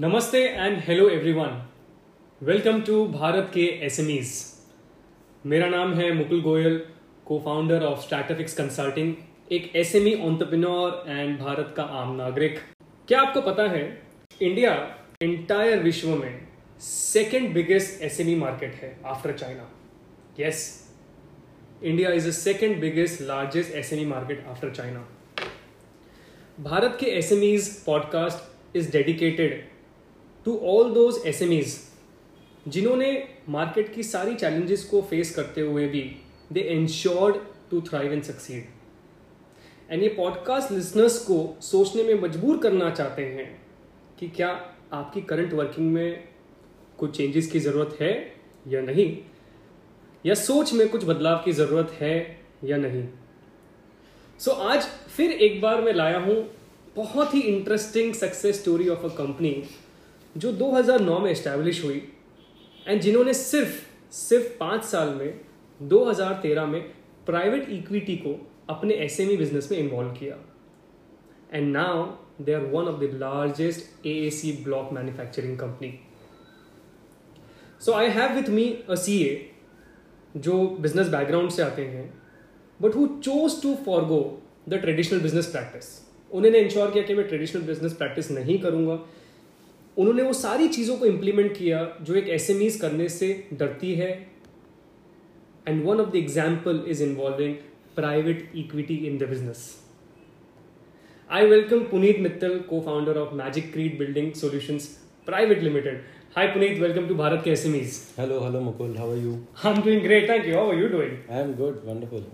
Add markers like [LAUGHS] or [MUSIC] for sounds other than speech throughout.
नमस्ते and hello everyone welcome to Bharat के SMEs मेरा नाम है Mukul Goyal co founder of Startupix consulting एक एसएमई ऑन्टरप्रेन्योर एंड भारत का आम नागरिक। क्या आपको पता है इंडिया इंटायर विश्व में सेकेंड बिगेस्ट एसएमई मार्केट है after China yes India is the second biggest largest SME market after China Bharat के SMEs podcast is dedicated to all those S M Es जिन्होंने मार्केट की सारी challenges को face करते हुए भी they ensured to thrive and succeed and ये podcast listeners को सोचने में मजबूर करना चाहते हैं कि क्या आपकी करंट वर्किंग में कुछ चेंजेस की ज़रूरत है या नहीं? या सोच में कुछ बदलाव की ज़रूरत है या नहीं? सो so, आज फिर एक बार मैं लाया हूँ बहुत ही interesting success story of a company जो 2009 में इस्टेब्लिश हुई एंड जिन्होंने सिर्फ़ सिर्फ़ पाँच साल में 2013 में प्राइवेट इक्विटी को अपने एस बिज़नेस में इन्वॉल्व किया। And now they are one of the largest a block manufacturing company so I have with me a C A जो बिज़नेस बैकग्राउंड से आते हैं but who chose to forgo the traditional business practice उन्होंने ensure किया कि मैं traditional business practice नहीं करूँगा। उन्होंने वो सारी चीज़ों को इम्प्लीमेंट किया जो एक एस करने से डरती है and one of the example is involving private equity in the business I welcome Puneet Mittal co founder of Magicrete building solutions private limited Hi Puneet, welcome to Bharat ke SMEs. Hello, hello Mukul, how are you? I'm doing great, thank you. How are you doing? I am good, wonderful.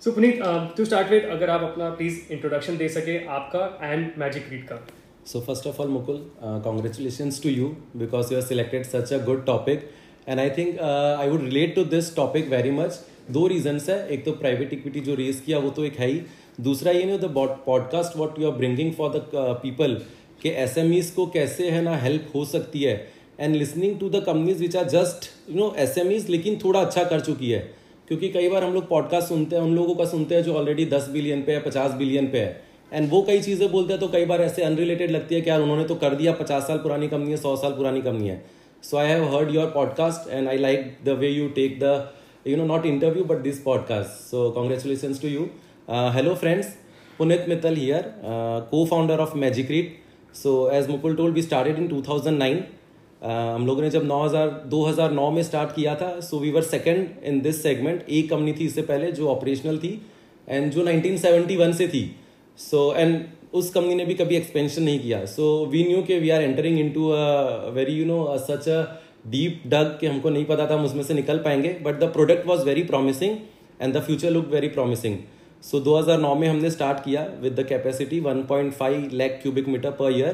So Puneet, uh, to start with, अगर आप अपना please introduction दे सके आपका and Magicrete का So first of all, Mukul, uh, congratulations to you because you have selected such a good topic. And I think uh, I would relate to this topic very much. दो reasons है. एक तो private equity जो race किया वो तो एक है ही. दूसरा ये नहीं the podcast what you are bringing for the people के एस को कैसे है ना हेल्प हो सकती है. And listening to the companies which are just you know S लेकिन थोड़ा अच्छा कर चुकी है. क्योंकि कई बार हम लोग पॉडकास्ट सुनते हैं उन लोगों का सुनते हैं जो ऑलरेडी दस बिलियन पे है पचास बिलियन पे है. एंड वो कई चीज़ें बोलते हैं तो कई बार ऐसे अनरिलेटेड लगती है कि यार उन्होंने तो कर दिया, पचास साल पुरानी कंपनी है, सौ साल पुरानी कंपनी है। So I have heard your podcast and I like the way you take the you know not interview but this podcast so congratulation to you hello friends Punit Mittal here co founder of Magicrete so as Mukul told we started in 2009 हम लोगों ने जब 9000 2009 में start किया था so we were second in this segment एक company थी इससे पहले जो ऑपरेशनल थी एंड जो 1971 से थी। सो एंड उस कंपनी ने भी कभी एक्सपेंशन नहीं किया. सो वी न्यू के we are entering into a very you know such a deep dug कि हमको नहीं पता था हम उसमें से निकल पाएँगे. But the product was very promising and the future look very promising so 2009 में हमने स्टार्ट किया with the capacity 1.5 lakh cubic metre per year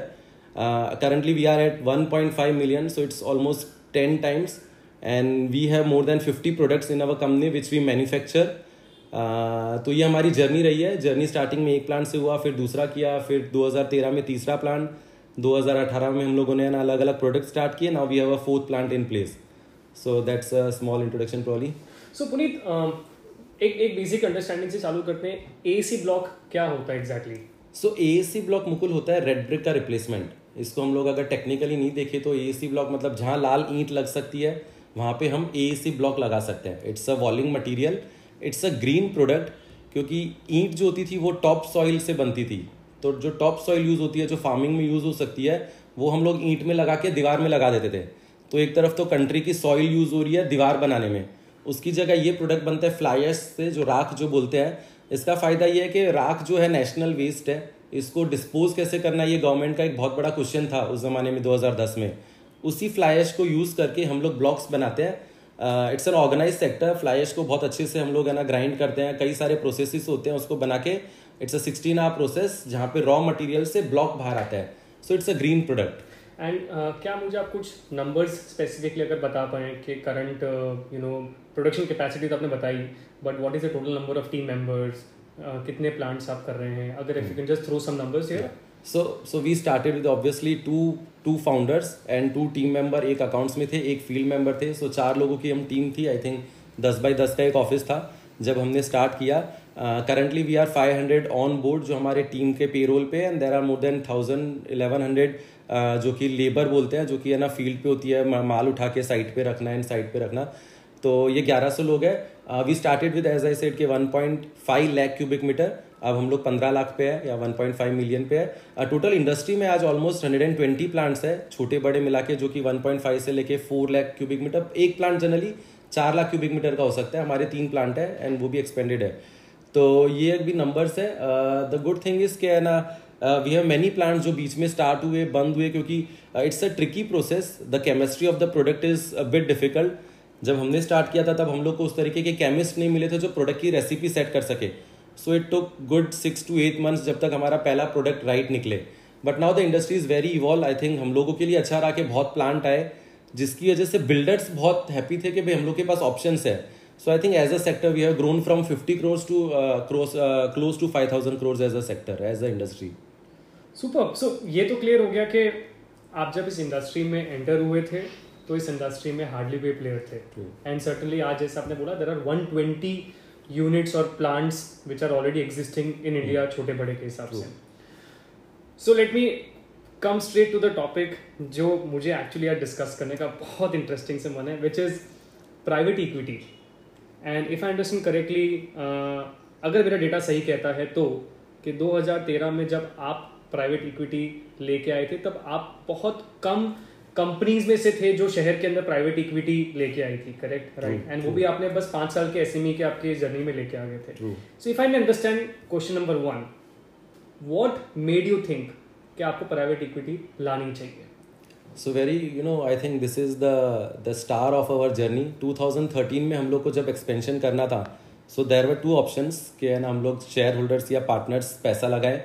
currently we are at 1.5 million so it's almost 10 times and we have more than 50 products in our company which we manufacture तो ये हमारी journey रही है। Journey starting में एक plant से हुआ फिर दूसरा किया फिर 2013 में तीसरा प्लांट 2018 में हम लोगों ने ना अलग अलग प्रोडक्ट स्टार्ट किए now we have a fourth plant in place so that's a small introduction probably so Puneet एक एक बेसिक अंडरस्टैंडिंग से चालू करते हैं एसी ब्लॉक क्या होता है exactly so AC block Mukul होता है रेड ब्रिक का रिप्लेसमेंट इसको हम लोग अगर टेक्निकली नहीं देखें तो एसी ब्लॉक मतलब जहाँ लाल ईंट लग सकती है वहाँ पे हम एसी ब्लॉक लगा सकते हैं. It's a walling material it's a green product, क्योंकि ईंट जो होती थी वो टॉप सॉइल से बनती थी। तो जो टॉप सॉइल यूज़ होती है, जो फ़ार्मिंग में यूज़ हो सकती है, वो हम लोग ईंट में लगा के दीवार में लगा देते थे। तो एक तरफ़ तो कंट्री की सॉइल यूज़ हो रही है दीवार बनाने में। उसकी जगह ये प्रोडक्ट बनता है फ्लायर्स से, जो राख जो बोलते हैं। इसका फ़ायदा ये है कि राख जो है नेशनल वेस्ट है। इसको डिस्पोज कैसे करना ये गवर्नमेंट का एक बहुत बड़ा क्वेश्चन था उस ज़माने में 2010 में। उसी फ्लायर्स को यूज़ करके हम लोग ब्लॉक्स बनाते हैं। It's an organise sector fly को बहुत अच्छे से हम लोग है ना ग्राइंड करते हैं। कई सारे प्रोसेसेस होते हैं उसको बना के। It's a sixteen hour process जहाँ पे रॉ मटेरियल से ब्लॉक बाहर आता है। So it's a green product and क्या मुझे आप कुछ नंबर्स स्पेसिफिकली अगर बता पाए कि current you know production capacity तो आपने बताई but what is the total number of team members कितने प्लांट्स आप कर रहे हैं? अगर if you can just throw some numbers here so so we started with obviously two two founders and two team member एक accounts में थे, एक फ़ील्ड मेंबर थे. सो so चार लोगों की हम टीम थी. आई थिंक दस बाई दस का एक ऑफ़िस था जब हमने स्टार्ट किया। Currently we are 500 on board जो हमारे टीम के पेरोल पे and there are more than thousand eleven hundred जो कि लेबर बोलते हैं, जो कि है ना फ़ील्ड पे होती है माल उठा के साइट पे रखना एंड साइट पे रखना। तो ये 1100 लोग हैं। We started with as I said के 1.5 लाख क्यूबिक मीटर अब हम लोग 15 लाख पे है या 1.5 मिलियन पे है। टोटल इंडस्ट्री में आज ऑलमोस्ट 120 प्लांट्स है, छोटे बड़े मिला के जो कि 1.5 से लेके फोर लाख क्यूबिक मीटर एक प्लांट जनरली चार लाख क्यूबिक मीटर का हो सकता है। हमारे तीन प्लांट है एंड वो भी एक्सपेंडेड है। तो ये भी नंबर्स है। द गुड थिंग इज़ के ना वी हैव मैनी प्लांट जो बीच में स्टार्ट हुए, बंद हुए, क्योंकि it's a tricky process the chemistry of the product is bit difficult जब हमने स्टार्ट किया था, तब हम लोग को उस तरीके के केमिस्ट नहीं मिले थे जो प्रोडक्ट की रेसिपी सेट कर सके। So it took good six to eight months जब तक हमारा पहला प्रोडक्ट राइट निकले। But now the industry is very evolve I think हम लोगों के लिए अच्छा रहा कि बहुत प्लांट आए जिसकी वजह से बिल्डर्स बहुत हैप्पी थे कि भाई हम लोग के पास ऑप्शन है। So I think as a sector we have grown from fifty crores to close to five thousand crores as a sector as a industry super सो ये तो क्लियर हो गया कि आप जब इस इंडस्ट्री में एंटर हुए थे तो इस इंडस्ट्री में हार्डली कोई प्लेयर थे। एंड सर्टनली आज जैसे आपने बोला there are one twenty units और plants which are already existing in India छोटे बड़े के हिसाब से। So let me come straight to the topic जो मुझे एक्चुअली आज डिस्कस करने का बहुत इंटरेस्टिंग से मन है which is private equity and if I understand correctly अगर मेरा डेटा सही कहता है तो कि 2013 में जब आप प्राइवेट इक्विटी लेके आए थे तब आप बहुत कम कंपनीज़ में से थे जो शहर के अंदर प्राइवेट इक्विटी लेके आई थी करेक्ट राइट एंड वो भी आपने बस पाँच साल के एसएमई के आपके जर्नी में लेके आ गए थे। So if I may understand question number one what made you think कि आपको प्राइवेट इक्विटी लानी चाहिए? So very you know I think this is the the star of our journey 2013 में हम लोग को जब एक्सपेंशन करना था सो देर वर टू ऑप्शन के ना हम लोग शेयर होल्डर्स या पार्टनर्स पैसा लगाएँ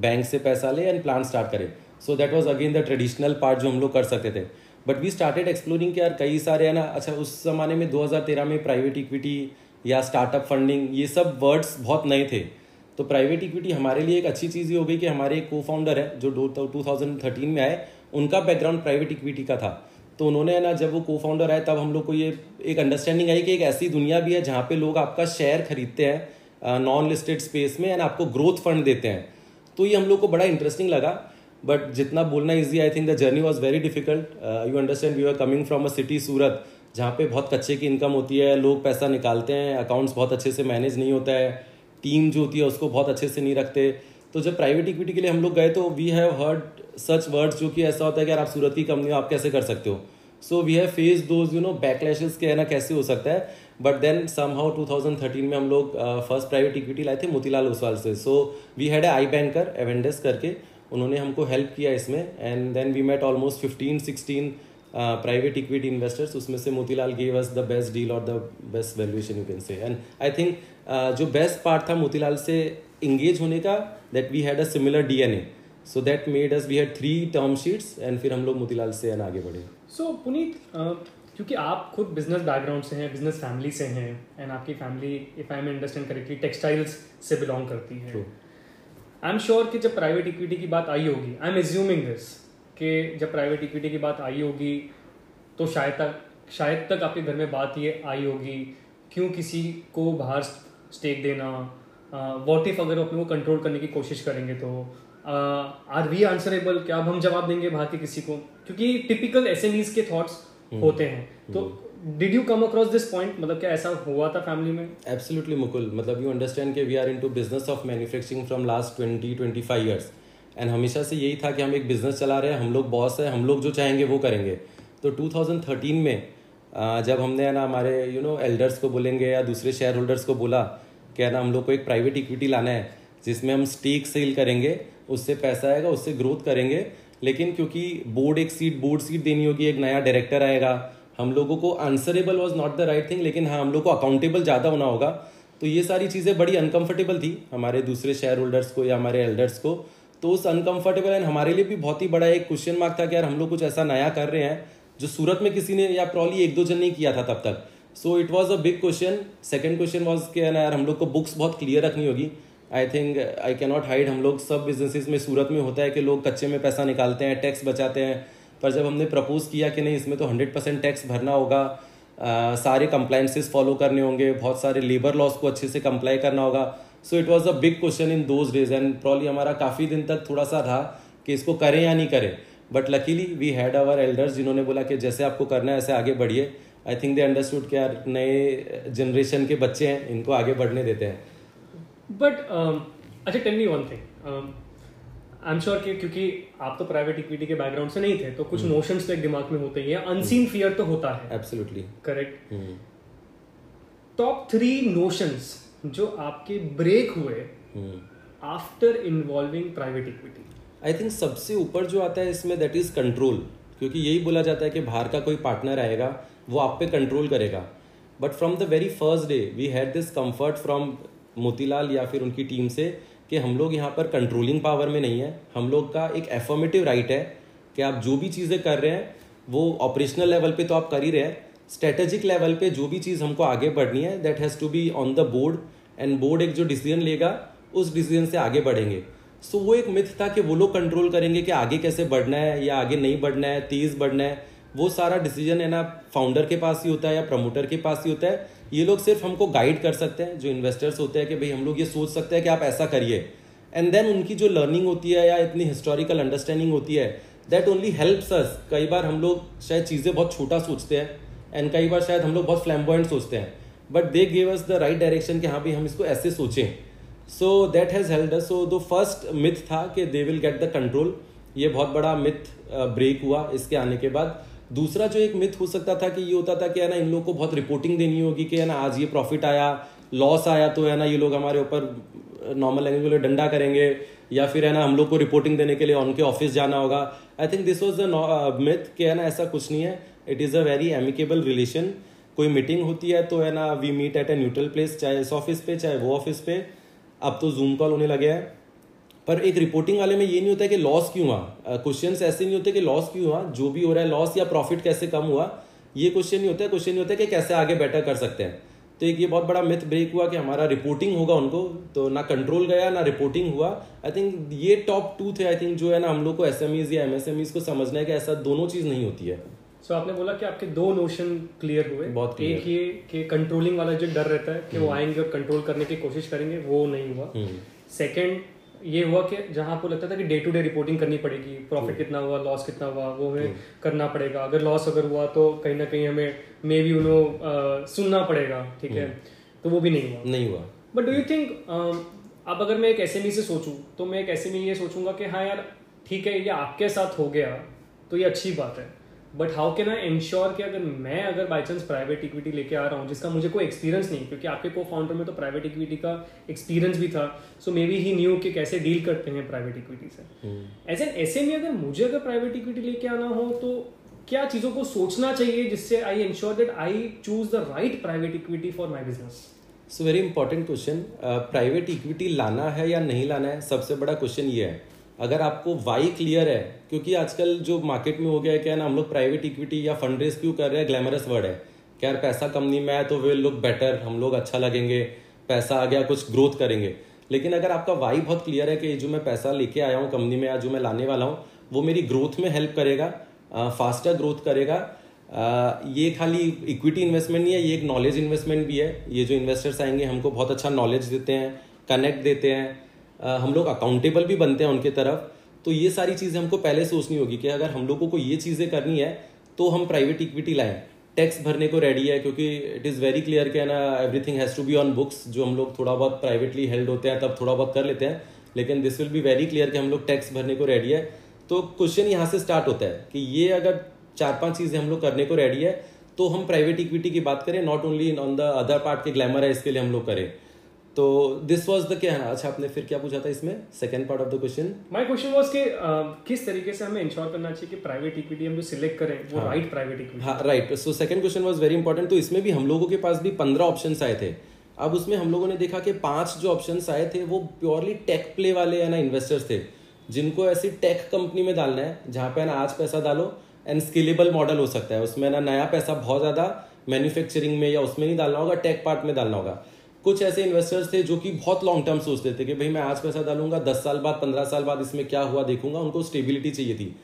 बैंक से पैसा ले एंड प्लान स्टार्ट करें। So that was again the traditional part जो हम लोग कर सकते थे। बट वी स्टार्टेड एक्सप्लोरिंग के यार कई सारे है ना अच्छा उस जमाने में 2013 में प्राइवेट इक्विटी या स्टार्टअप फंडिंग ये सब वर्ड्स बहुत नए थे। तो प्राइवेट इक्विटी हमारे लिए एक अच्छी चीज़ ये हो गई कि हमारे एक को फाउंडर है, जो टू थाउज़ेंड थर्टीन में आए, उनका बैकग्राउंड प्राइवेट इक्विटी का था। तो उन्होंने ना, जब वो को फाउंडर आए, तब हम लोग को ये एक अंडरस्टैंडिंग आई कि एक ऐसी दुनिया भी है जहाँ पे लोग आपका शेयर खरीदते हैं नॉन लिस्टेड स्पेस में एंड आपको ग्रोथ फंड देते हैं। तो ये हम लोग को बड़ा इंटरेस्टिंग लगा। बट जितना बोलना easy I think the journey was very difficult you understand we are coming from a city Surat जहाँ पे बहुत कच्चे की इनकम होती है, लोग पैसा निकालते हैं अकाउंट्स बहुत अच्छे से मैनेज नहीं होता है टीम जो होती है उसको बहुत अच्छे से नहीं रखते। तो जब प्राइवेट इक्विटी के लिए हम लोग गए तो we have heard such words जो कि ऐसा होता है कि यार आप सूरत की कंपनी हो, आप कैसे कर सकते हो? So we have face those you know backlashes के है ना, कैसे हो सकता है? But then somehow two thousand thirteen में हम लोग फ़र्स्ट प्राइवेट इक्विटी लाए थे मोतीलाल ओसवाल से। So we had a I banker Avendus करके। उन्होंने हमको हेल्प किया इसमें and then we met almost fifteen sixteen private equity investors उसमें से Motilal gave us the best deal और the best valuation you can say and I think जो best part था मोतीलाल से इंगेज होने का that we had a similar DNA so that made us we had three term sheets and फिर हम लोग मोतीलाल से एंड आगे बढ़े। सो so, पुनीत क्योंकि आप खुद बिज़नेस बैकग्राउंड से हैं बिज़नेस फैमिली से हैं एंड आपकी family if I am understand correctly textiles से बिलोंग करती है। आई एम श्योर कि जब प्राइवेट इक्विटी की बात आई होगी आई एम एज्यूमिंग दिस कि जब प्राइवेट इक्विटी की बात आई होगी तो शायद तक शायद तक आपके घर में बात ये आई होगी क्यों किसी को बाहर स्टेक देना वॉट इफ़ अगर अपने को कंट्रोल करने की कोशिश करेंगे तो आर वी आंसरेबल क्या अब हम जवाब देंगे बाहर के किसी को? क्योंकि टिपिकल एस के थॉट्स हम्म। होते हैं। तो did you come across this point मतलब क्या ऐसा हुआ था फैमिली में? एब्सोल्युटली मुकुल. मतलब यू अंडरस्टैंड कि we are into business of manufacturing from last twenty twenty five years and हमेशा से यही था कि हम एक बिज़नेस चला रहे हैं, हम लोग बॉस है, हम लोग जो चाहेंगे वो करेंगे. तो 2013 में जब हमने ना हमारे यू नो एल्डर्स को बोलेंगे या दूसरे शेयर होल्डर्स को बोला कि ना हम लोग को एक प्राइवेट इक्विटी लाना है, जिसमें हम स्टेक सेल करेंगे, उससे पैसा आएगा, उससे ग्रोथ करेंगे. लेकिन क्योंकि बोर्ड एक सीट बोर्ड सीट देनी होगी, एक नया डायरेक्टर आएगा हम लोगों को answerable was not the right thing लेकिन हाँ हम लोग को अकाउंटेबल ज़्यादा होना होगा। तो ये सारी चीज़ें बड़ी अनकंफर्टेबल थी हमारे दूसरे शेयर होल्डर्स को या हमारे एल्डर्स को। तो उस अनकंफर्टेबल एंड हमारे लिए भी बहुत ही बड़ा एक क्वेश्चन मार्क था कि यार हम लोग कुछ ऐसा नया कर रहे हैं, जो सूरत में किसी ने या प्रॉली एक दो जन नहीं किया था तब तक। So it was a big question second question was कि यार हम लोग को बुक्स बहुत क्लियर रखनी होगी। I think I cannot hide हम लोग सब बिजनेसिस में सूरत में होता है कि लोग कच्चे में पैसा निकालते हैं टैक्स बचाते हैं। पर जब हमने प्रपोज किया कि नहीं इसमें तो हंड्रेड परसेंट टैक्स भरना होगा आ, सारे कंप्लाइंसेस फॉलो करने होंगे बहुत सारे लेबर लॉस को अच्छे से कंप्लाई करना होगा। So it was a big question in those days and probably हमारा काफ़ी दिन तक थोड़ा सा था कि इसको करें या नहीं करें। But luckily we had our elders जिन्होंने बोला कि जैसे आपको करना है ऐसे आगे बढ़िए। आई थिंक दे अंडरस्टूड कि यार नए जनरेशन के बच्चे हैं इनको आगे बढ़ने देते हैं। बट um, अच्छा tell me one thing I am sure कि क्योंकि आप तो प्राइवेट इक्विटी के बैकग्राउंड से नहीं थे तो कुछ नोशंस hmm. तो एक दिमाग में होते ही है। अनसीन फियर तो होता है। Absolutely correct top three notions जो आपके ब्रेक हुए after involving private equity I think सबसे ऊपर जो आता है इसमें दैट इज़ कंट्रोल क्योंकि यही बोला जाता है कि बाहर का कोई पार्टनर आएगा वो आप पे कंट्रोल करेगा। But from the very first day we had this comfort from Motilal या फिर उनकी टीम से कि हम लोग यहाँ पर कंट्रोलिंग पावर में नहीं है। हम लोग का एक एफर्मेटिव राइट है कि आप जो भी चीज़ें कर रहे हैं वो ऑपरेशनल लेवल पे तो आप कर ही रहे हैं। स्ट्रेटेजिक लेवल पे जो भी चीज़ हमको आगे बढ़नी है that has to be on the board and board एक जो डिसीज़न लेगा उस डिसीज़न से आगे बढ़ेंगे। सो so, वो एक मिथ था कि वो लोग कंट्रोल करेंगे कि आगे कैसे बढ़ना है या आगे नहीं बढ़ना है तेज बढ़ना है। वो सारा डिसीज़न है ना फाउंडर के पास ही होता है या प्रमोटर के पास ही होता है। ये लोग सिर्फ़ हमको गाइड कर सकते हैं, जो इन्वेस्टर्स होते हैं कि भाई हम लोग ये सोच सकते हैं कि आप ऐसा करिए। एंड देन उनकी जो लर्निंग होती है या इतनी हिस्टोरिकल अंडरस्टैंडिंग होती है दैट ओनली हेल्प्स अस कई बार हम लोग शायद चीज़ें बहुत छोटा सोचते हैं एंड कई बार शायद हम लोग बहुत फ्लैम्बॉइंट सोचते हैं। But they gave us the right direction कि हाँ भाई हम इसको ऐसे सोचें। So that has held so the first myth था कि they will get the control ये बहुत बड़ा मिथ ब्रेक हुआ इसके आने के बाद। दूसरा जो एक मिथ हो सकता था कि ये होता था कि है ना, इन लोगों को बहुत रिपोर्टिंग देनी होगी कि है ना, आज ये प्रॉफिट आया लॉस आया तो है ना, ये लोग हमारे ऊपर नॉर्मल लैंग्वेज में डंडा करेंगे, या फिर है ना, हम लोग को रिपोर्टिंग देने के लिए उनके ऑफ़िस जाना होगा। I think this was the myth कि है ना, ऐसा कुछ नहीं है। It is a very amicable relation कोई मीटिंग होती है तो है ना we meet at a neutral place चाहे इस ऑफ़िस पे, चाहे वो ऑफ़िस पे। अब तो जूम कॉल होने लगे हैं। पर एक रिपोर्टिंग वाले में ये नहीं होता है कि लॉस क्यों हुआ? क्वेश्चन ऐसे नहीं होते कि लॉस क्यों हुआ? जो भी हो रहा है लॉस या प्रॉफिट कैसे कम हुआ? ये क्वेश्चन नहीं होता है। क्वेश्चन नहीं होता है कि कैसे आगे बेटर कर सकते हैं। तो एक ये बहुत बड़ा मिथ ब्रेक हुआ कि हमारा रिपोर्टिंग होगा उनको तो ना कंट्रोल गया ना रिपोर्टिंग हुआ। आई थिंक ये टॉप टू थे। आई थिंक जो है ना हम लोग को एस या एम को समझना है कि ऐसा दोनों चीज़ नहीं होती है। सो so, आपने बोला कि आपके दो नोशन क्लियर हुए। बहुत clear. एक ये कि कंट्रोलिंग वाला जो डर रहता है कि वो हम्म। आएँगे और कंट्रोल करने की कोशिश करेंगे वो नहीं हुआ। Second hmm. ये हुआ कि जहाँ आपको लगता था कि डे टू डे रिपोर्टिंग करनी पड़ेगी प्रॉफिट। कितना हुआ लॉस कितना हुआ वो हमें करना पड़ेगा। अगर लॉस अगर हुआ तो कहीं ना कहीं हमें मे बी उन्हों सुनना पड़ेगा ठीक है? तो वो भी नहीं हुआ। नहीं हुआ। बट डू यू थिंक अब अगर मैं एक एस से सोचूं तो मैं एक ऐसे में ये सोचूँगा कि हाँ यार ठीक है ये आपके साथ हो गया तो ये अच्छी बात है। But how can I ensure कि अगर मैं अगर बाई चांस प्राइवेट इक्विटी लेके आ रहा हूँ जिसका मुझे कोई एक्सपीरियंस नहीं क्योंकि आपके को फाउंडर में तो प्राइवेट इक्विटी का एक्सपीरियंस भी था सो मे बी ही न्यू कि कैसे डील करते हैं प्राइवेट इक्विटी से। एज एन ऐसे में अगर मुझे अगर प्राइवेट इक्विटी लेके आना हो तो क्या चीज़ों को सोचना चाहिए जिससे I ensure that I choose the right private equity for my business so very important question private equity लाना है या नहीं लाना है? सबसे बड़ा क्वेश्चन ये है। अगर आपको वाई क्लियर है क्योंकि आजकल जो मार्केट में हो गया है क्या ना हम लोग प्राइवेट इक्विटी या फंड रेस क्यों कर रहे हैं? ग्लैमरस वर्ड है। क्या यार पैसा कंपनी में आए तो विल लुक बेटर हम लोग अच्छा लगेंगे पैसा आ गया कुछ ग्रोथ करेंगे। लेकिन अगर आपका वाई बहुत क्लियर है कि जो मैं पैसा लेके आया हूँ कंपनी में या जो मैं लाने वाला हूँ वो मेरी ग्रोथ में हेल्प करेगा फास्टर ग्रोथ करेगा। आ, ये खाली इक्विटी इन्वेस्टमेंट नहीं है ये एक नॉलेज इन्वेस्टमेंट भी है। ये जो इन्वेस्टर्स आएँगे हमको बहुत अच्छा नॉलेज देते हैं कनेक्ट देते हैं। हम लोग अकाउंटेबल भी बनते हैं उनके तरफ़। तो ये सारी चीज़ें हमको पहले सोचनी होगी कि अगर हम लोगों को ये चीज़ें करनी है तो हम प्राइवेट इक्विटी लाएँ। टैक्स भरने को रेडी है, क्योंकि इट इज़ वेरी क्लियर कि ना everything has to be on books जो हम लोग थोड़ा बहुत प्राइवेटली हेल्ड होते हैं, तब थोड़ा बहुत कर लेते हैं। लेकिन this will be very clear कि हम लोग टैक्स भरने को रेडी है। तो क्वेश्चन यहाँ से स्टार्ट होता है कि ये अगर चार पाँच चीज़ें हम लोग करने को रेडी है तो हम प्राइवेट इक्विटी की बात करें not only on the other part के ग्लैमर है इसके लिए हम लोग करें। तो दिस वाज द क्या अच्छा आपने फिर क्या पूछा था इसमें? Second part of the question my question was कि किस तरीके से हमें इंश्योर करना चाहिए कि प्राइवेट इक्विटी हम जो सिलेक्ट करें वो राइट प्राइवेट इक्विटी हाँ right so second question was very important तो इसमें भी हम लोगों के पास भी पंद्रह ऑप्शन आए थे। अब उसमें हम लोगों ने देखा कि पाँच जो ऑप्शन आए थे वो प्योरली टेक प्ले वाले है ना इन्वेस्टर्स थे जिनको ऐसी टेक कंपनी में डालना है जहाँ पे ना आज पैसा डालो एंड स्केलेबल मॉडल हो सकता है। उसमें ना नया पैसा बहुत ज़्यादा मैन्युफैक्चरिंग में या उसमें नहीं डालना होगा टेक पार्ट में डालना होगा। कुछ ऐसे इन्वेस्टर्स थे जो कि बहुत लॉन्ग टर्म सोचते थे कि भाई मैं आज पैसा डालूँगा दस साल बाद पंद्रह साल बाद इसमें क्या हुआ देखूँगा उनको स्टेबिलिटी चाहिए थी।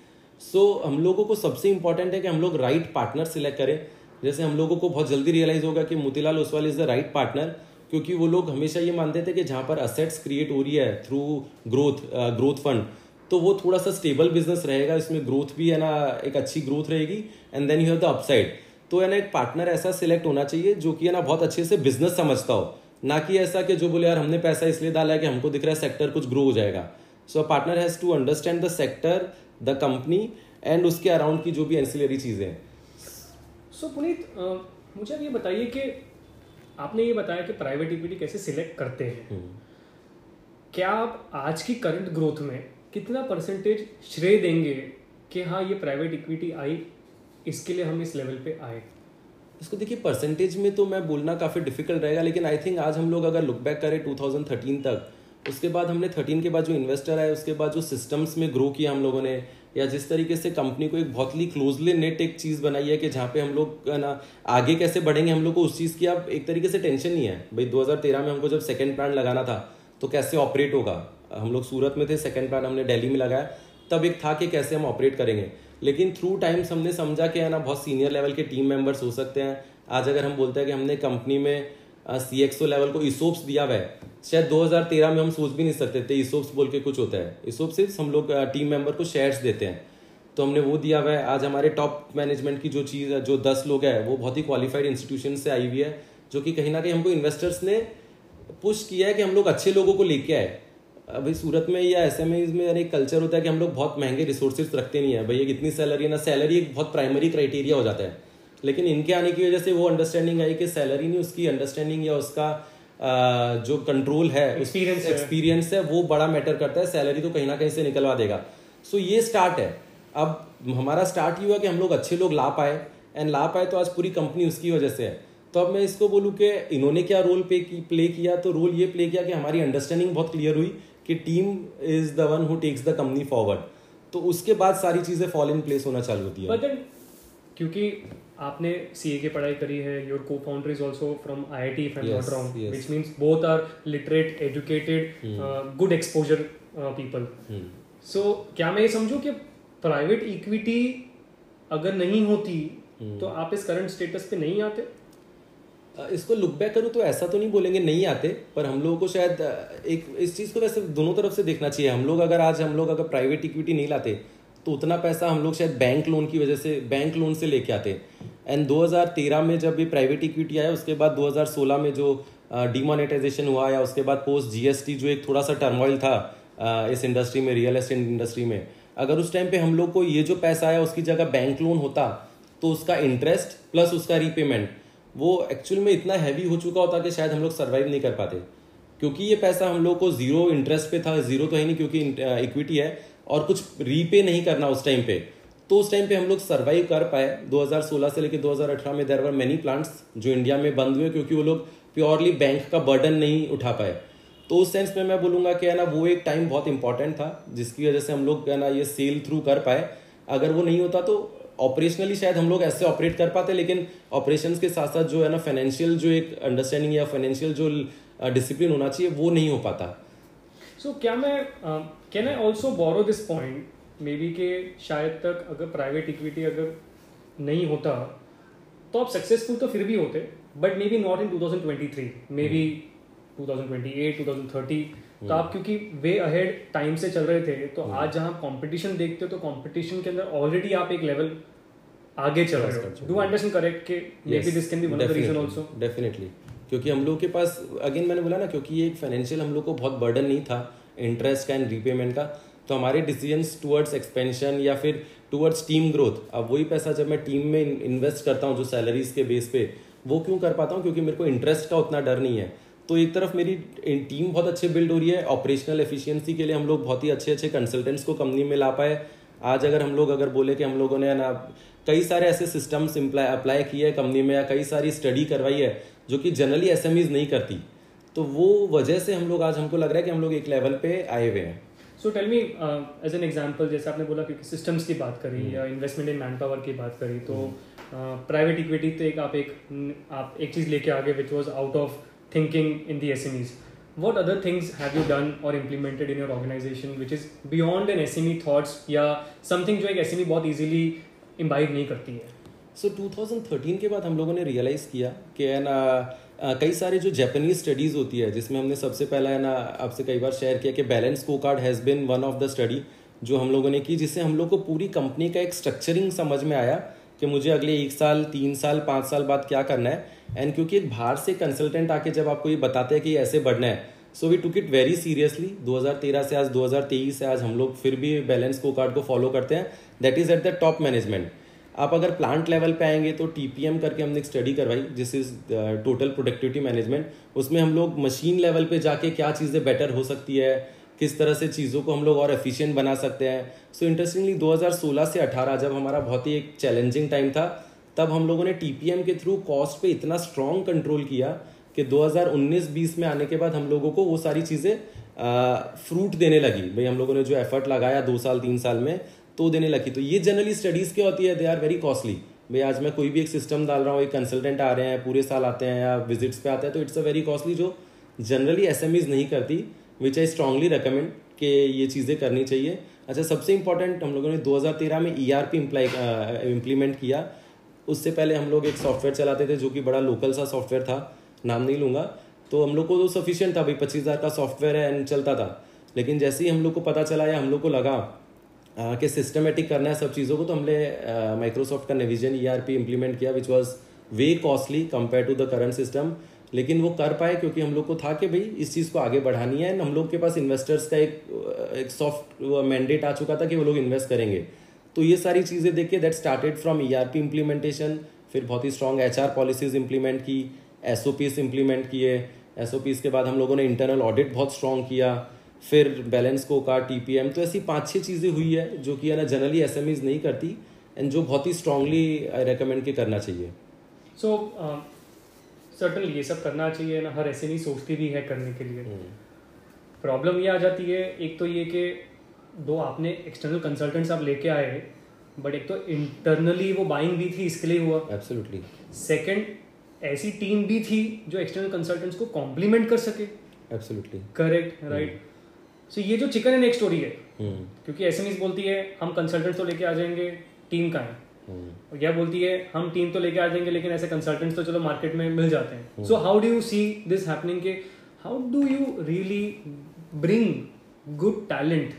सो so, हम लोगों को सबसे इंपॉर्टेंट है कि हम लोग राइट पार्टनर सिलेक्ट करें। जैसे हम लोगों को बहुत जल्दी रियलाइज़ होगा कि Motilal Oswal is the right partner क्योंकि वो लोग हमेशा ये मानते थे कि जहाँ पर असेट्स क्रिएट हो रही है थ्रू ग्रोथ ग्रोथ फंड तो वो थोड़ा सा स्टेबल बिज़नेस रहेगा इसमें ग्रोथ भी है ना एक अच्छी ग्रोथ रहेगी and then you have the upside तो है ना एक पार्टनर ऐसा सिलेक्ट होना चाहिए जो कि है ना बहुत अच्छे से बिज़नेस समझता हो। ना कि ऐसा कि जो बोले यार हमने पैसा इसलिए डाला है कि हमको दिख रहा है सेक्टर कुछ ग्रो हो जाएगा. So partner has to understand the sector the company and उसके अराउंड की जो भी एंसिलरी चीज़ें हैं। सो so, पुनीत मुझे अब ये बताइए कि आपने ये बताया कि प्राइवेट इक्विटी कैसे सिलेक्ट करते हैं। हम्म। क्या आप आज की करंट ग्रोथ में कितना परसेंटेज श्रेय देंगे कि हाँ ये प्राइवेट इक्विटी आई इसके लिए हम इस लेवल पे आए? इसको देखिए परसेंटेज में तो मैं बोलना काफ़ी डिफ़िकल्ट रहेगा, लेकिन आई थिंक आज हम लोग अगर लुक बैक करें 2013 तक, उसके बाद हमने 13 के बाद जो इन्वेस्टर आए, उसके बाद जो सिस्टम्स में ग्रो किया हम लोगों ने, या जिस तरीके से कंपनी को एक बहुत ही क्लोजली नेट एक चीज़ बनाई है कि जहाँ पे हम लोग ना, आगे कैसे बढ़ेंगे, हम लोग को उस चीज़ की अब एक तरीके से टेंशन नहीं है। भाई 2013 में हमको जब सेकेंड प्लान लगाना था तो कैसे ऑपरेट होगा? हम लोग सूरत में थे सेकेंड प्लान हमने दिल्ली में लगाया, तब एक था कि कैसे हम ऑपरेट करेंगे। लेकिन थ्रू टाइम्स हमने समझा कि है ना, बहुत सीनियर लेवल के टीम मेंबर्स हो सकते हैं। आज अगर हम बोलते हैं कि हमने कंपनी में सी एक्सओ लेवल को इसोप्स दिया हुआ है, शायद 2013 में हम सोच भी नहीं सकते थे इसोप्स बोल के कुछ होता है। इसोप सिर्फ़ हम लोग टीम मेंबर को शेयर्स देते हैं। तो हमने वो दिया हुआ है। आज हमारे टॉप मैनेजमेंट की जो चीज़ है जो दस लोग हैं, वो बहुत ही क्वालिफाइड इंस्टीट्यूशन से आई हुई है, जो कि कहीं ना कहीं हमको इन्वेस्टर्स ने पुश किया है कि हम लोग अच्छे लोगों को लेके आए। अभी सूरत में या एस एम में एक कल्चर होता है कि हम लोग बहुत महँगे रिसोर्सेज रखते नहीं है। भाई कितनी सैलरी है ना? सैलरी एक बहुत प्राइमरी क्राइटेरिया हो जाता है। लेकिन इनके आने की वजह से वो अंडरस्टैंडिंग आई कि सैलरी नहीं उसकी अंडरस्टैंडिंग या उसका जो कंट्रोल है एक्सपीरियंस एक्सपीरियंस है। वो बड़ा मैटर करता है। सैलरी तो कहीं ना कहीं से निकलवा देगा। सो ये स्टार्ट है। अब हमारा स्टार्ट ही हुआ कि हम लोग अच्छे लोग ला पाए। एंड ला पाए तो आज पूरी कंपनी उसकी वजह से है। तो अब मैं इसको बोलूँ कि इन्होंने क्या रोल पे की प्ले किया? तो रोल ये प्ले किया कि हमारी अंडरस्टैंडिंग बहुत क्लियर हुई। कि team is the one who takes the company forward तो उसके बाद सारी चीज़ें फॉल इन प्लेस होना चालू होती है। क्योंकि आपने सीए की पढ़ाई करी है your cofounder is also from I I T if I not wrong which means both are literate educated good exposure people सो क्या मैं ये समझू कि प्राइवेट इक्विटी अगर नहीं होती hmm. तो आप इस करंट स्टेटस पे नहीं आते? इसको लुक बैक करूँ तो ऐसा तो नहीं बोलेंगे नहीं आते, पर हम लोगों को शायद एक, इस चीज़ को वैसे दोनों तरफ़ से देखना चाहिए। हम लोग अगर आज, हम लोग अगर प्राइवेट इक्विटी नहीं लाते तो उतना पैसा हम लोग शायद बैंक लोन की वजह से बैंक लोन से लेके आते। एंड 2013 में जब ये प्राइवेट इक्विटी आया, उसके बाद 2016 में जो डिमोनेटाइजेशन हुआ या उसके बाद पोस्ट जीएसटी जो एक थोड़ा सा टर्मोइल था इस इंडस्ट्री में रियल एस्टेट इंडस्ट्री में, अगर उस टाइम पे हम लोग को ये जो पैसा आया, उसकी जगह बैंक लोन होता तो उसका इंटरेस्ट प्लस उसका रीपेमेंट वो एक्चुअल में इतना हैवी हो चुका होता कि शायद हम लोग सर्वाइव नहीं कर पाते। क्योंकि ये पैसा हम लोग को ज़ीरो इंटरेस्ट पे था ज़ीरो तो है नहीं क्योंकि इक्विटी है, और कुछ रीपे नहीं करना उस टाइम पे। तो उस टाइम पे हम लोग सर्वाइव कर पाए। 2016 से लेकर 2018 में देर वर मेनी प्लांट्स जो इंडिया में बंद हुए, क्योंकि वो लोग प्योरली बैंक का बर्डन नहीं उठा पाए। तो उस सेंस में मैं बोलूँगा कि है ना, वो एक टाइम बहुत इंपॉर्टेंट था, जिसकी वजह से हम लोग, है ना, ये सेल थ्रू कर पाए। अगर वो नहीं होता तो ऑपरेशनली शायद हम लोग ऐसे ऑपरेट कर पाते लेकिन ऑपरेशन के साथ साथ जो है ना फाइनेंशियल जो एक अंडरस्टैंडिंग या फाइनेंशियल जो डिसिप्लिन होना चाहिए वो नहीं हो पाता। सो so, क्या मैं can I also borrow this point maybe के शायद तक अगर प्राइवेट इक्विटी अगर नहीं होता तो आप सक्सेसफुल तो फिर भी होते but maybe not in two thousand twenty three maybe 2028 2030 तो आप क्योंकि वे अहेड टाइम से चल रहे थे तो hmm. आज जहाँ कंपटीशन देखते हो तो कंपटीशन के अंदर ऑलरेडी आप एक लेवल आगे चल रहे हो डू अंडरस्टैंड करेक्ट के maybe this can be one of the reason also definitely क्योंकि हम लोग के पास अगेन मैंने बोला ना क्योंकि ये एक फाइनेंशियल हम लोग को बहुत बर्डन नहीं था इंटरेस्ट का एंड रीपेमेंट का तो हमारे डिसीज़न टूवर्ड्स एक्सपेंशन या फिर टूवर्ड्स टीम ग्रोथ अब वही पैसा जब मैं टीम में इन्वेस्ट करता हूँ जो सैलरीज के बेस पे वो क्यों कर पाता हूँ? क्योंकि मेरे को इंटरेस्ट का उतना डर नहीं है। तो एक तरफ़ मेरी टीम बहुत अच्छे बिल्ड हो रही है ऑपरेशनल एफिशिएंसी के लिए हम लोग बहुत ही अच्छे अच्छे कंसल्टेंट्स को कंपनी में ला पाए। आज अगर हम लोग अगर बोले कि हम लोगों ने ना कई सारे ऐसे सिस्टम्स अप्लाई किए हैं कंपनी में या कई सारी स्टडी करवाई है जो कि जनरली एस नहीं करती तो वो वजह से हम लोग आज हमको लग रहा है कि हम लोग एक लेवल पे आए हुए हैं so tell me as an example जैसे आपने बोला क्योंकि सिस्टम्स की बात करी hmm. या इन्वेस्टमेंट इन मैन पावर की बात करी तो प्राइवेट. इक्विटी uh, तो एक आप एक आप एक चीज़ लेके आगे which was out of thinking in the SMEs. What other things have you done or implemented in your organization which is beyond an SME thoughts या something जो एक SME बहुत easily imbibe नहीं करती है। सो so, 2013 के बाद हम लोगों ने रियलाइज़ किया कि है ना कई सारे जो जैपनीज स्टडीज़ होती है जिसमें हमने सबसे पहला है ना आपसे कई बार शेयर किया कि बैलेंस को card has been one of the study जो हम लोगों ने की जिससे हम लोग को पूरी कंपनी का एक स्ट्रक्चरिंग समझ में आया कि मुझे अगले एक साल तीन साल पाँच साल बाद क्या करना है। एंड क्योंकि एक बाहर से कंसल्टेंट आके जब आपको ये बताते हैं कि ऐसे बढ़ना है so we took it very seriously 2013 से आज 2023 से आज हम लोग फिर भी बैलेंस को कार्ड को फॉलो करते हैं. That is at the top management आप अगर प्लांट लेवल पे आएँगे तो टीपीएम करके हमने एक स्टडी करवाई, जिस इज़ टोटल प्रोडक्टिविटी मैनेजमेंट उसमें हम लोग मशीन लेवल पे जाके क्या चीज़ें बेटर हो सकती है, किस तरह से चीज़ों को हम लोग और एफिशिएंट बना सकते हैं. सो इंटरेस्टिंगली 2016 से 18 जब हमारा बहुत ही एक चैलेंजिंग टाइम था, तब हम लोगों ने टीपीएम के थ्रू कॉस्ट पे इतना स्ट्रॉन्ग कंट्रोल किया कि 2019-20 में आने के बाद हम लोगों को वो सारी चीज़ें फ्रूट देने लगी। भाई, हम लोगों ने जो एफर्ट लगाया दो साल, तीन साल में तो देने लगी। तो ये जनरली स्टडीज़ क्या होती है? दे आर वेरी कॉस्टली भाई, आज मैं कोई भी एक सिस्टम डाल रहा हूँ, एक कंसल्टेंट आ रहे हैं, पूरे साल आते हैं या विजिट्स पे आते हैं तो इट्स अ वेरी कॉस्टली जो जनरली एस नहीं करती विच आई स्ट्रांगली रिकमेंड कि ये चीज़ें करनी चाहिए। अच्छा सबसे इंपॉर्टेंट हम लोगों ने 2013 में ई आर पी इम्प्लीमेंट किया। उससे पहले हम लोग एक सॉफ्टवेयर चलाते थे जो कि बड़ा लोकल सा सॉफ्टवेयर था। नाम नहीं लूँगा। तो हम लोग को तो सफिशियंट था भाई, पच्चीस हज़ार का सॉफ्टवेयर है एंड चलता था। लेकिन जैसे ही हम लोग को पता चला या हम लोग को लगा कि सिस्टमेटिक करना है सब चीज़ों को तो हमने माइक्रोसॉफ्ट का Navision E R P implement किया which was way costly compare to the current system लेकिन वो कर पाए क्योंकि हम लोग को था कि भाई, इस चीज़ को आगे बढ़ानी है। एंड हम लोग के पास इन्वेस्टर्स का एक एक सॉफ्ट मैंडेट आ चुका था कि वो लोग इन्वेस्ट करेंगे। तो ये सारी चीज़ें देख के that started from E R P implementation फिर बहुत ही strong H R policies implement की। एस ओ पीज इम्प्लीमेंट किए एस ओ पीज के बाद हम लोगों ने इंटरनल ऑडिट बहुत स्ट्रॉन्ग किया फिर बैलेंस को का टी पी एम तो ऐसी पाँच छः चीज़ें हुई है जो कि है ना जनरली एस एम ईज नहीं करती एंड जो बहुत ही स्ट्रांगली आई रिकमेंड के करना चाहिए। सो so, uh, सर्टनली ये सब करना चाहिए ना हर ऐसे नहीं सोचती भी है करने के लिए। Problem hmm. ये आ जाती है एक तो ये कि दो आपने एक्सटर्नल कंसल्टेंट्स आप लेके आए बट एक तो इंटरनली वो बाइंग भी थी इसके लिए हुआ। एब्सोल्युटली सेकंड ऐसी टीम भी थी जो एक्सटर्नल कंसल्टेंट्स को कॉम्प्लीमेंट कर सके। एब्सोल्युटली करेक्ट राइट सो ये जो चिकन एंड एक स्टोरी है हम्म। क्योंकि एसएमईज बोलती है हम कंसल्टेंट तो लेके आ जाएँगे टीम का है? और यह बोलती है हम टीम तो लेके आ जाएँगे लेकिन ऐसे कंसल्टेंट्स तो चलो मार्केट में मिल जाते हैं. So how do you see this happening के how do you really bring good talent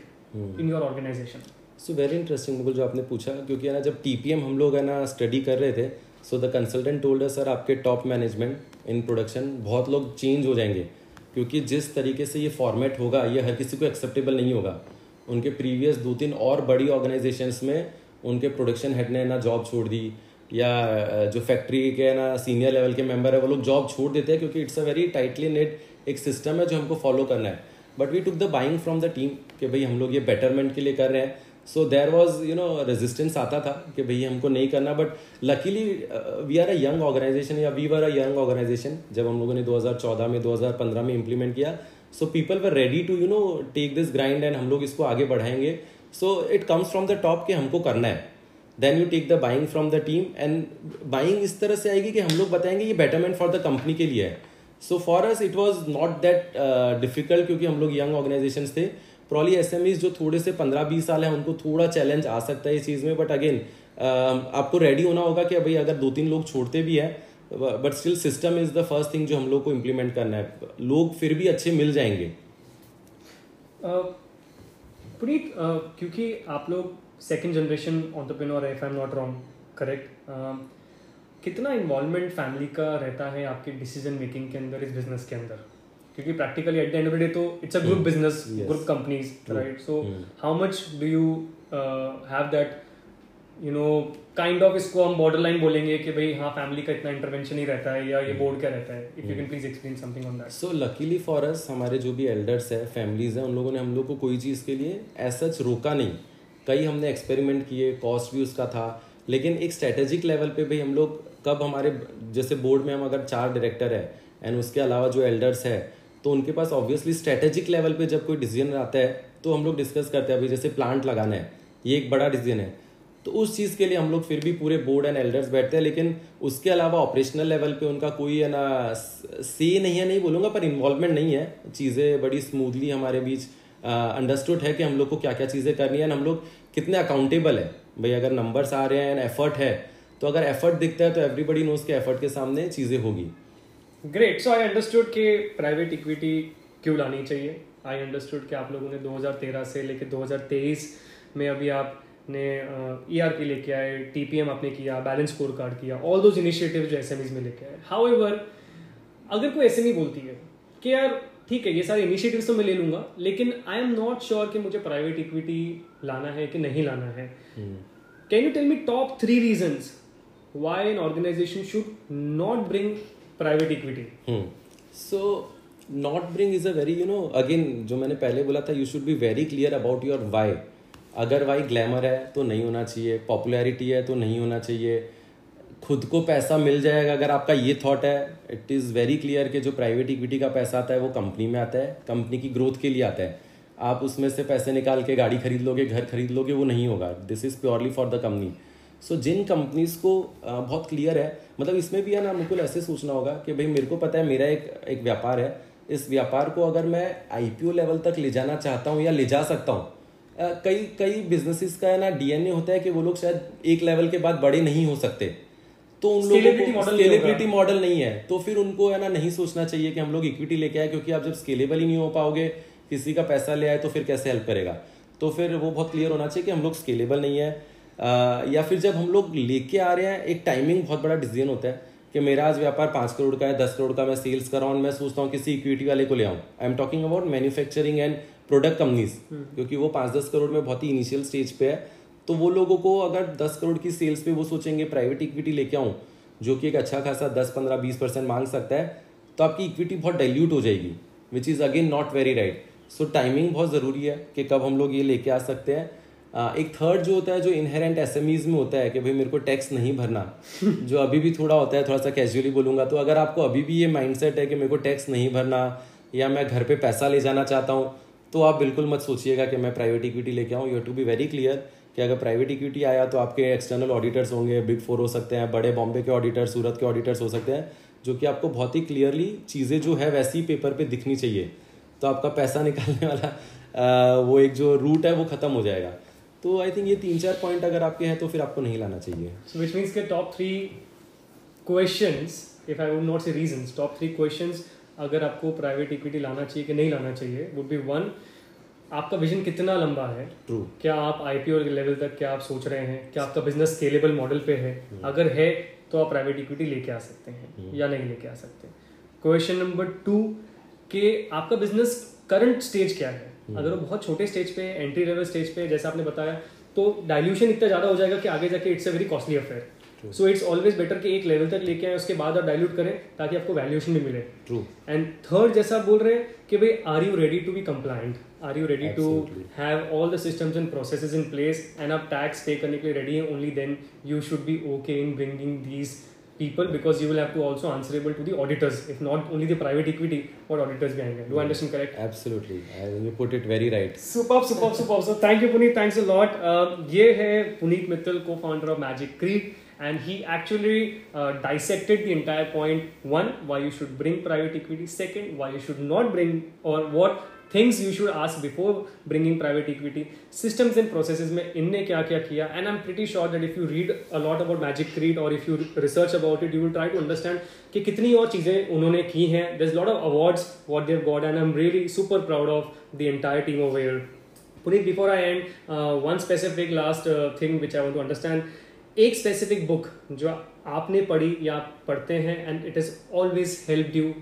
in your organisation so very interesting Mukul जो आपने पूछा क्योंकि है ना जब टीपीएम हम लोग है ना स्टडी कर रहे थे so the consultant told sir आपके टॉप मैनेजमेंट इन प्रोडक्शन बहुत लोग चेंज हो जाएँगे, क्योंकि जिस तरीके से ये फॉर्मेट होगा, ये हर किसी को एक्सेप्टेबल नहीं होगा। उनके प्रीवियस दो तीन और बड़ी ऑर्गेनाइजेशंस में उनके प्रोडक्शन हेड ने ना जॉब छोड़ दी, या जो फैक्ट्री के ना सीनियर लेवल के मेंबर है, वो लोग जॉब छोड़ देते हैं, क्योंकि it's a very tightly knit एक सिस्टम है जो हमको फॉलो करना है। But we took the buying from the team कि भाई हम लोग ये बेटरमेंट के लिए कर रहे हैं। So there was you know resistance आता था कि भाई हमको नहीं करना but luckily we are a young organisation या we were a young organisation जब हम लोगों ने 2014 में 2015 में इम्प्लीमेंट किया so people were ready to you know take this grind and हम लोग इसको आगे बढ़ाएँगे। So it comes from the top कि हमको करना है। Then you take the buying from the team and buying इस तरह से आएगी कि हम लोग बताएँगे ये बेटरमेंट फॉर द कंपनी के लिए है। So for us it was not that difficult क्योंकि हम लोग यंग ऑर्गेनाइजेशन थे। प्रॉली एस जो थोड़े से पंद्रह, बीस साल है, उनको थोड़ा चैलेंज आ सकता है इस चीज़ में बट अगेन आपको रेडी होना होगा कि भाई अगर दो तीन लोग छोड़ते भी है but still system is the first thing जो हम लोग को इम्प्लीमेंट करना है। लोग फिर भी अच्छे मिल जाएँगे। पुनीत क्योंकि आप लोग सेकेंड जनरेशन ऑन्टरप्रेन्योर है I am not wrong correct कितना इन्वॉल्वमेंट फैमिली का रहता है आपके डिसीज़न मेकिंग के अंदर, इस बिज़नेस के अंदर? क्योंकि practically at the end of the day तो it's a group business group companies right so how much do you have that you know kind of इसको हम बॉर्डर लाइन बोलेंगे कि भाई हाँ फैमिली का इतना इंटरवेंशन ही रहता है या ये बोर्ड क्या रहता है? If you can please explain something on that so luckily for us हमारे जो भी एल्डर्स है फैमिलीज़ है उन लोगों ने हम लोग को कोई चीज़ के लिए ऐसा रोका नहीं। कई हमने एक्सपेरिमेंट किए कॉस्ट भी उसका था लेकिन एक स्ट्रेटेजिक लेवल पे भाई हम लोग कब हमारे जैसे बोर्ड में हम अगर चार डायरेक्टर है एंड उसके अलावा जो एल्डर्स है तो उनके पास ऑब्वियसली स्ट्रेटेजिक लेवल पे जब कोई डिसीज़न आता है तो हम लोग डिस्कस करते हैं, अभी जैसे प्लांट लगाना है, ये एक बड़ा डिसीज़न है। तो उस चीज़ के लिए हम लोग फिर भी पूरे बोर्ड एंड एल्डर्स बैठते हैं, लेकिन उसके अलावा ऑपरेशनल लेवल पे उनका कोई है ना से नहीं है, नहीं बोलूँगा, पर इन्वॉल्वमेंट नहीं है। चीज़ें बड़ी स्मूथली हमारे बीच अंडरस्टूड है कि हम लोग को क्या क्या चीज़ें करनी है हम लोग कितने अकाउंटेबल है। भाई, अगर नंबर्स आ रहे हैं एंड एफर्ट है तो अगर एफर्ट दिखता है तो एवरीबडी नोज़ के एफर्ट के सामने चीज़ें होगी। ग्रेट सो आई अंडरस्टूड कि प्राइवेट इक्विटी क्यों लानी चाहिए? आई अंडरस्टूड कि आप लोगों ने 2013 से लेकर 2023 में अभी आपने ई आर पी लेके आए टी पी एम आपने किया बैलेंस स्कोर कार्ड किया ऑल दोज इनिशिएटिव जो एस एम ईज में लेके आए। हाउ एवर अगर कोई एस एम ई बोलती है कि यार ठीक है ये सारे इनिशिएटिव्स तो मैं ले लूँगा लेकिन आई एम नॉट श्योर कि मुझे प्राइवेट इक्विटी लाना है कि नहीं लाना है। Can you tell me top three reason why an organisation should not bring private equity so not bring is a very you know again जो मैंने पहले बोला था you should be very clear about your why अगर why glamour है तो नहीं होना चाहिए. पॉपुलैरिटी है तो नहीं होना चाहिए. खुद को पैसा मिल जाएगा अगर आपका ये थॉट है. इट इज़ वेरी क्लियर कि जो प्राइवेट इक्विटी का पैसा आता है वो कंपनी में आता है. कंपनी की ग्रोथ के लिए आता है. आप उसमें से पैसे निकाल के गाड़ी खरीद लोगे घर खरीद लोगे वो नहीं होगा. This is purely for the company so Jin companies को बहुत क्लियर है मतलब इसमें भी है ना मुझको ऐसे सोचना होगा कि भाई मेरे को पता है मेरा एक एक व्यापार है। इस व्यापार को अगर मैं आईपीओ लेवल तक ले जाना चाहता हूँ या ले जा सकता हूँ कई कई बिजनेसेस का है ना डीएनए होता है कि वो लोग शायद एक लेवल के बाद बड़े नहीं हो सकते। तो उन लोगों को स्केलेबिलिटी मॉडल नहीं है। तो फिर उनको है ना नहीं सोचना चाहिए कि हम लोग इक्विटी लेके आए क्योंकि आप जब स्केलेबल ही नहीं हो पाओगे किसी का पैसा ले आए तो फिर कैसे हेल्प करेगा? तो फिर वो बहुत क्लियर होना चाहिए कि हम लोग स्केलेबल नहीं है। या फिर जब हम लोग लेके आ रहे हैं एक टाइमिंग बहुत बड़ा डिसीज़न होता है कि मेरा आज व्यापार पाँच करोड़ का है दस करोड़ का मैं सेल्स कर रहा हूँ मैं सोचता हूँ किसी इक्विटी वाले को ले आऊँ। I am talking about manufacturing and product companies क्योंकि वो पाँच दस करोड़ में बहुत ही इनिशियल स्टेज पे है। तो वो लोगों को अगर दस करोड़ की सेल्स पे वो सोचेंगे प्राइवेट इक्विटी लेके आऊँ जो कि एक अच्छा खासा दस पंद्रह बीस परसेंट मांग सकता है तो आपकी इक्विटी बहुत डाइल्यूट हो जाएगी which is again not very right so timing बहुत ज़रूरी है कि कब हम लोग ये लेके आ सकते हैं। एक थर्ड जो होता है जो इनहेरेंट एस में होता है कि भाई मेरे को टैक्स नहीं भरना [LAUGHS] जो अभी भी थोड़ा होता है थोड़ा सा कैजुअली बोलूँगा तो अगर आपको अभी भी ये माइंडसेट है कि मेरे को टैक्स नहीं भरना या मैं घर पे पैसा ले जाना चाहता हूँ तो आप बिल्कुल मत सोचिएगा कि मैं प्राइवेट इक्विटी लेके आऊँ। You to be very clear कि अगर प्राइवेट इक्विटी आया तो आपके एक्सटर्नल ऑडिटर्स होंगे बिग फोर हो सकते हैं बड़े बॉम्बे के ऑडिटर सूरत के ऑडिटर्स हो सकते हैं जो कि आपको बहुत ही क्लियरली चीज़ें जो है वैसी पेपर पे दिखनी चाहिए। तो आपका पैसा [LAUGHS] निकालने वाला आ, वो एक जो रूट है वो ख़त्म हो जाएगा। तो आई थिंक ये तीन चार पॉइंट अगर आपके हैं तो फिर आपको नहीं लाना चाहिए सो विच मीन्स के top three question if I would not say reason top three question अगर आपको प्राइवेट इक्विटी लाना चाहिए कि नहीं लाना चाहिए वुड बी वन आपका विजन कितना लंबा है ट्रू क्या आप आईपीओ लेवल तक क्या आप सोच रहे हैं क्या आपका बिज़नेस स्केलेबल मॉडल पे है hmm. अगर है तो आप प्राइवेट इक्विटी लेके आ सकते हैं hmm. या नहीं लेके आ सकते क्वेश्चन नंबर टू कि आपका बिज़नेस करंट स्टेज क्या है. अगर वो बहुत छोटे स्टेज पे एंट्री लेवल स्टेज पे जैसे आपने बताया तो डाइल्यूशन इतना ज़्यादा हो जाएगा कि आगे जाके it's a very costly affair so it's always better कि एक लेवल तक लेके आए उसके बाद आप डायल्यूट करें ताकि आपको वैल्यूएशन भी मिले. ट्रू एंड थर्ड जैसा बोल रहे हैं कि भाई are you ready to be compliant are you ready to have all the systems and processes in place and आप टैक्स पे करने के लिए रेडी हैं only then you should be okay in bringing these people because you will have to also answerable to the auditors if not only the private equity what auditors behind it do I understand correct absolutely I, you put it very right superb superb superb so thank you Puneet thanks a lot uh, ये है Puneet Mittal co-founder of Magic Creed and he actually uh, dissected the entire point one why you should bring private equity second why you should not bring or what things you should ask before bringing private equity systems and process में इनने क्या क्या? किया and I am pretty sure that if you read a lot about Magicrete और if you research about it you will try to understand कि कितनी और चीज़ें उन्होंने की हैं. There is lot of awards what they've got and I am really super proud of the entire team off air Puneet before I end one specific last thing which I want to understand एक specific book जो आपने पढ़ी या पढ़ते हैं and it is always help you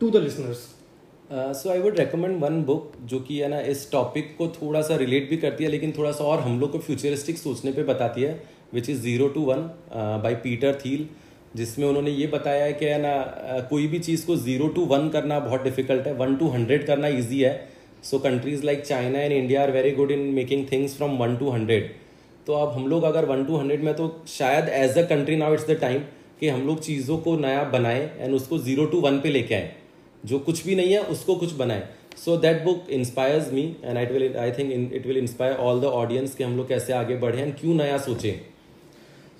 to the listeners so I would recommend one book जो कि है ना इस टॉपिक को थोड़ा सा रिलेट भी करती है लेकिन थोड़ा सा और हम लोग को फ्यूचरिस्टिक सोचने पे बताती है which is zero to one by Peter Thiel जिसमें उन्होंने ये बताया है कि है ना uh, कोई भी चीज़ को ज़ीरो टू वन करना बहुत डिफ़िकल्ट है वन टू हंड्रेड करना ईजी है। So countries like China and India are very good in making things from one two hundred तो अब हम लोग अगर वन टू हंड्रेड में तो शायद as a country now it's the time कि हम लोग चीज़ों को नया बनाएँ एंड उसको ज़ीरो टू वन पे लेके आए। जो कुछ भी नहीं है उसको कुछ बनाए so that book inspires me and it will I think it will inspire all the audience कि हम लोग कैसे आगे बढ़े एंड क्यों नया सोचें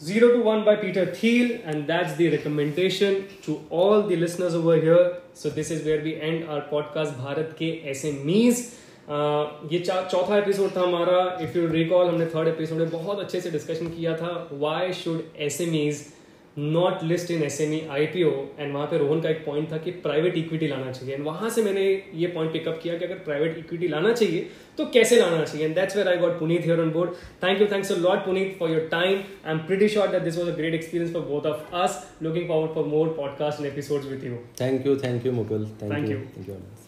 Zero to One by Peter Thiel, and that's the recommendation to all the listeners over here. So, this is where we end our podcast Bharat Ke SMEs. ये चौथा एपिसोड था हमारा इफ़ यू रिकॉल हमने third episode में बहुत अच्छे से discussion किया था why should S M Es not list in S M E I P O and वहाँ पे रोहन का एक पॉइंट था कि प्राइवेट इक्विटी लाना चाहिए। एंड वहाँ से मैंने ये पॉइंट पिकअप किया कि अगर प्राइवेट इक्विटी लाना चाहिए तो कैसे लाना चाहिए? And that's where I got Puneet here on board thank you thanks a lot Puneet for your time I am pretty sure that this was a great experience for both of us looking forward for more podcast and episodes with you thank you thank you Mukul Thank you. Thank you